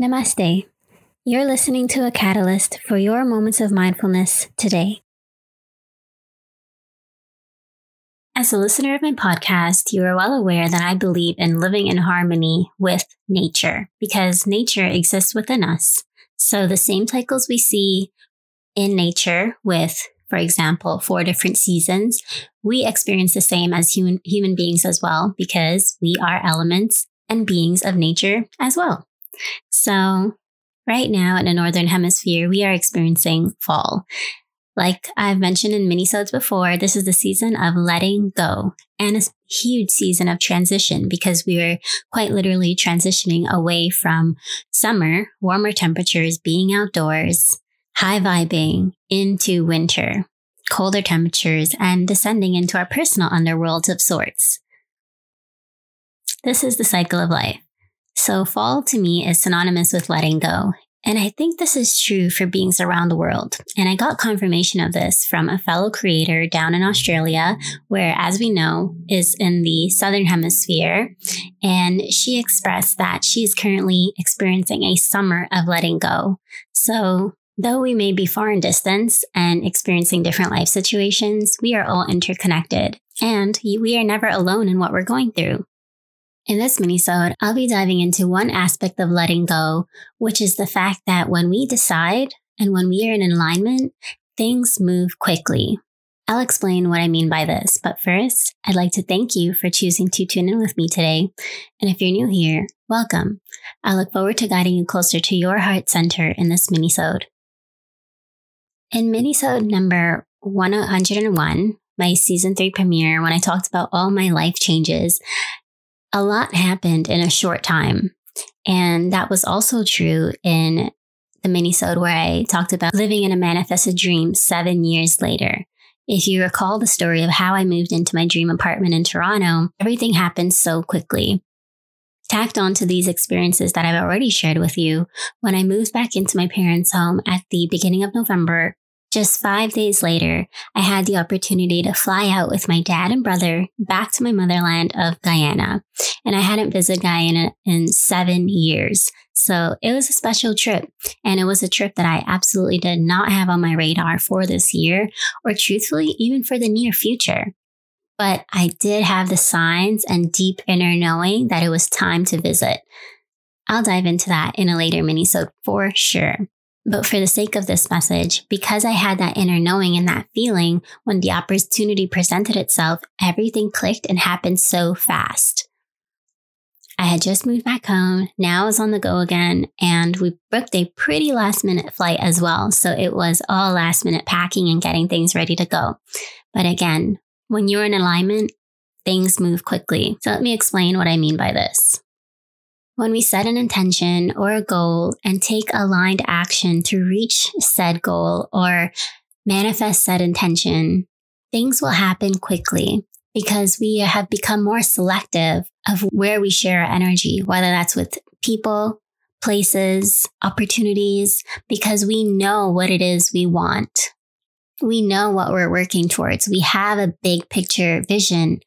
Namaste. You're listening to a catalyst for your moments of mindfulness today. As a listener of my podcast, you are well aware that I believe in living in harmony with nature because nature exists within us. So the same cycles we see in nature with, for example, four different seasons, we experience the same as human, human beings as well because we are elements and beings of nature as well. So, right now in the Northern Hemisphere, we are experiencing fall. Like I've mentioned in minisodes before, this is the season of letting go and a huge season of transition because we are quite literally transitioning away from summer, warmer temperatures, being outdoors, high vibing into winter, colder temperatures, and descending into our personal underworlds of sorts. This is the cycle of life. So, fall to me is synonymous with letting go. And I think this is true for beings around the world. And I got confirmation of this from a fellow creator down in Australia, where, as we know, is in the southern hemisphere. And she expressed that she is currently experiencing a summer of letting go. So, though we may be far in distance and experiencing different life situations, we are all interconnected. And we are never alone in what we're going through. In this minisode, I'll be diving into one aspect of letting go, which is the fact that when we decide and when we are in alignment, things move quickly. I'll explain what I mean by this, but first, I'd like to thank you for choosing to tune in with me today. And if you're new here, welcome. I look forward to guiding you closer to your heart center in this minisode. In minisode number 101, my season 3 premiere, when I talked about all my life changes, a lot happened in a short time. And that was also true in the minisode where I talked about living in a manifested dream seven years later. If you recall the story of how I moved into my dream apartment in Toronto, everything happened so quickly. Tacked on to these experiences that I've already shared with you, when I moved back into my parents' home at the beginning of November, just five days later, I had the opportunity to fly out with my dad and brother back to my motherland of Guyana. And I hadn't visited Guyana in seven years. So it was a special trip. And it was a trip that I absolutely did not have on my radar for this year, or truthfully, even for the near future. But I did have the signs and deep inner knowing that it was time to visit. I'll dive into that in a later minisode for sure. But for the sake of this message, because I had that inner knowing and that feeling, when the opportunity presented itself, everything clicked and happened so fast. I had just moved back home. Now I was on the go again, and we booked a pretty last minute flight as well. So it was all last minute packing and getting things ready to go. But again, when you're in alignment, things move quickly. So let me explain what I mean by this. When we set an intention or a goal and take aligned action to reach said goal or manifest said intention, things will happen quickly because we have become more selective of where we share our energy, whether that's with people, places, opportunities, because we know what it is we want. We know what we're working towards. We have a big picture vision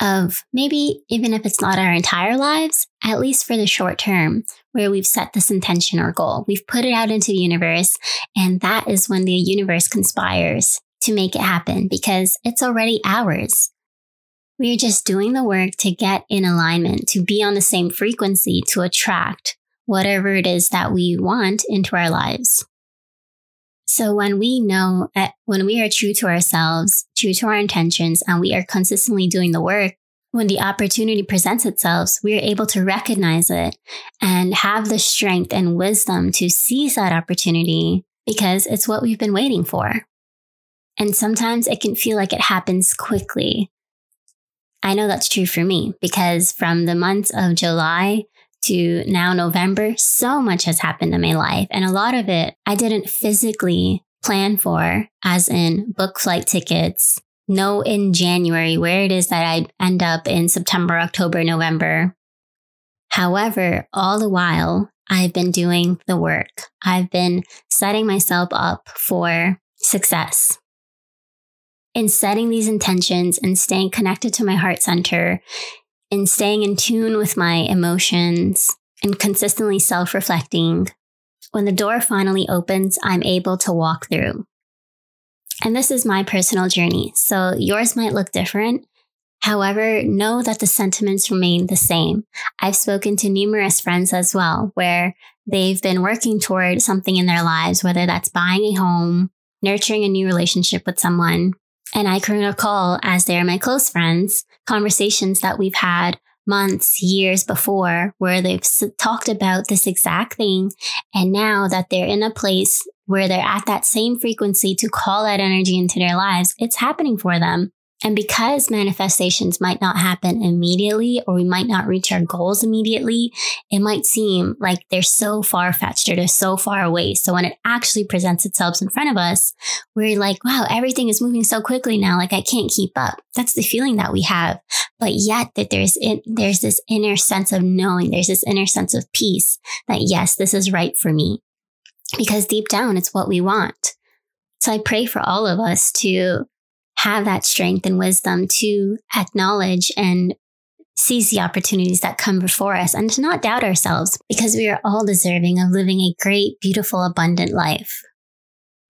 of maybe even if it's not our entire lives, at least for the short term, where we've set this intention or goal. We've put it out into the universe, and that is when the universe conspires to make it happen because it's already ours. We are just doing the work to get in alignment, to be on the same frequency, to attract whatever it is that we want into our lives. So when we know that when we are true to ourselves, true to our intentions, and we are consistently doing the work, when the opportunity presents itself, we are able to recognize it and have the strength and wisdom to seize that opportunity because it's what we've been waiting for. And sometimes it can feel like it happens quickly. I know that's true for me because from the months of July to now November, so much has happened in my life. And a lot of it I didn't physically plan for, as in book flight tickets, know in January where it is that I'd end up in September, October, November. However, all the while, I've been doing the work. I've been setting myself up for success. In setting these intentions and staying connected to my heart center, in staying in tune with my emotions, and consistently self reflecting, when the door finally opens, I'm able to walk through. And this is my personal journey. So yours might look different. However, know that the sentiments remain the same. I've spoken to numerous friends as well, where they've been working toward something in their lives, whether that's buying a home, nurturing a new relationship with someone. And I can recall, as they're my close friends, conversations that we've had months, years before where they've talked about this exact thing. And now that they're in a place where they're at that same frequency to call that energy into their lives, it's happening for them. And because manifestations might not happen immediately, or we might not reach our goals immediately, it might seem like they're so far fetched or they're so far away. So when it actually presents itself in front of us, we're like, wow, everything is moving so quickly now. Like I can't keep up. That's the feeling that we have. But yet that there's, in, there's this inner sense of knowing, there's this inner sense of peace that yes, this is right for me. Because deep down, it's what we want. So I pray for all of us to have that strength and wisdom to acknowledge and seize the opportunities that come before us and to not doubt ourselves because we are all deserving of living a great, beautiful, abundant life.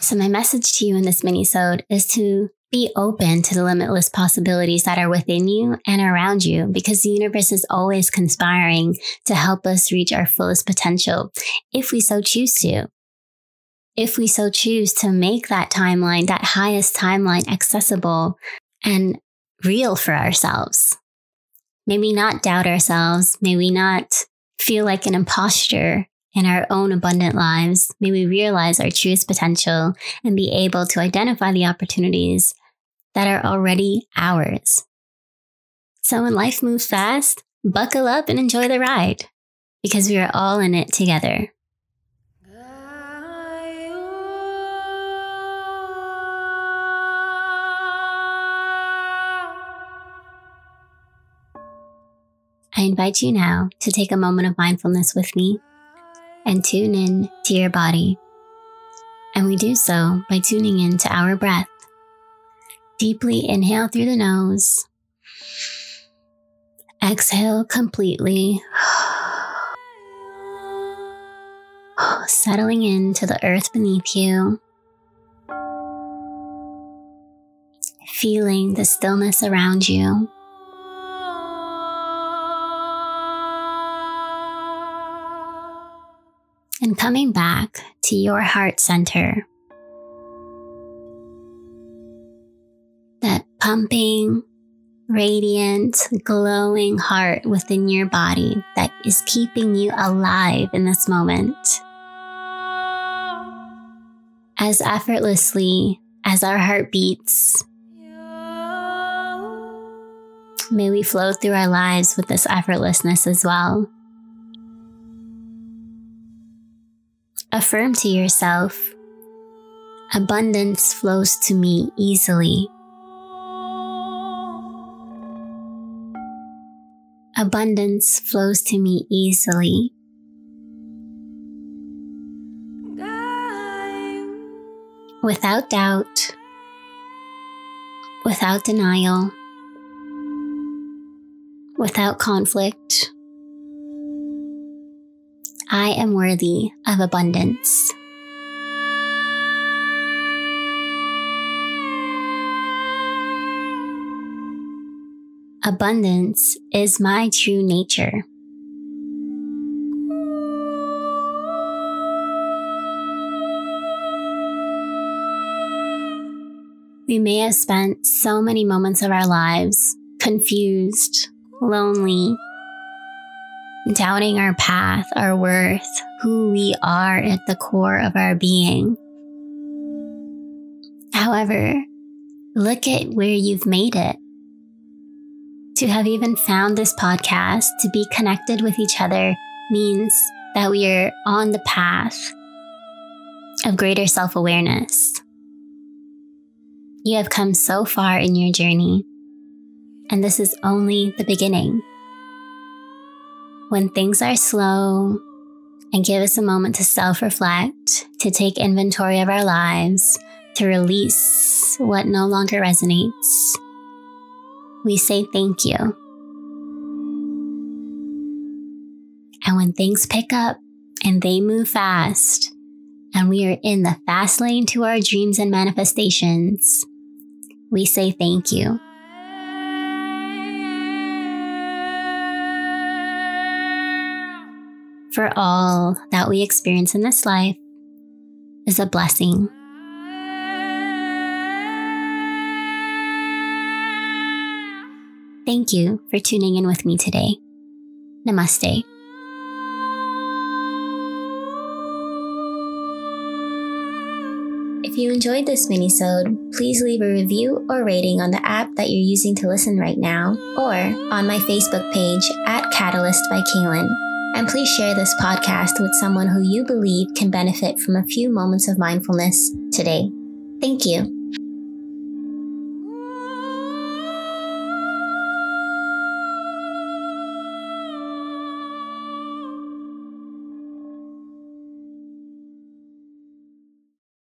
So my message to you in this minisode is to be open to the limitless possibilities that are within you and around you because the universe is always conspiring to help us reach our fullest potential if we so choose to if we so choose to make that timeline, that highest timeline accessible and real for ourselves. May we not doubt ourselves. May we not feel like an imposter in our own abundant lives. May we realize our truest potential and be able to identify the opportunities that are already ours. So when life moves fast, buckle up and enjoy the ride because we are all in it together. I invite you now to take a moment of mindfulness with me and tune in to your body. And we do so by tuning in to our breath. Deeply inhale through the nose. Exhale completely. Settling into the earth beneath you. Feeling the stillness around you. Coming back to your heart center. That pumping, radiant, glowing heart within your body that is keeping you alive in this moment. As effortlessly as our heart beats, may we flow through our lives with this effortlessness as well. Affirm to yourself abundance flows to me easily. Abundance flows to me easily. Without doubt, without denial, without conflict, I am worthy of abundance. Abundance is my true nature. We may have spent so many moments of our lives confused, lonely, doubting our path, our worth, who we are at the core of our being. However, look at where you've made it. To have even found this podcast, to be connected with each other, means that we are on the path of greater self awareness. You have come so far in your journey, and this is only the beginning when things are slow and give us a moment to self reflect, to take inventory of our lives, to release what no longer resonates, we say thank you. And when things pick up and they move fast, and we are in the fast lane to our dreams and manifestations, we say thank you. For all that we experience in this life is a blessing. Thank you for tuning in with me today. Namaste. If you enjoyed this minisode, please leave a review or rating on the app that you're using to listen right now, or on my Facebook page at Catalyst by Kaylin. And please share this podcast with someone who you believe can benefit from a few moments of mindfulness today. Thank you.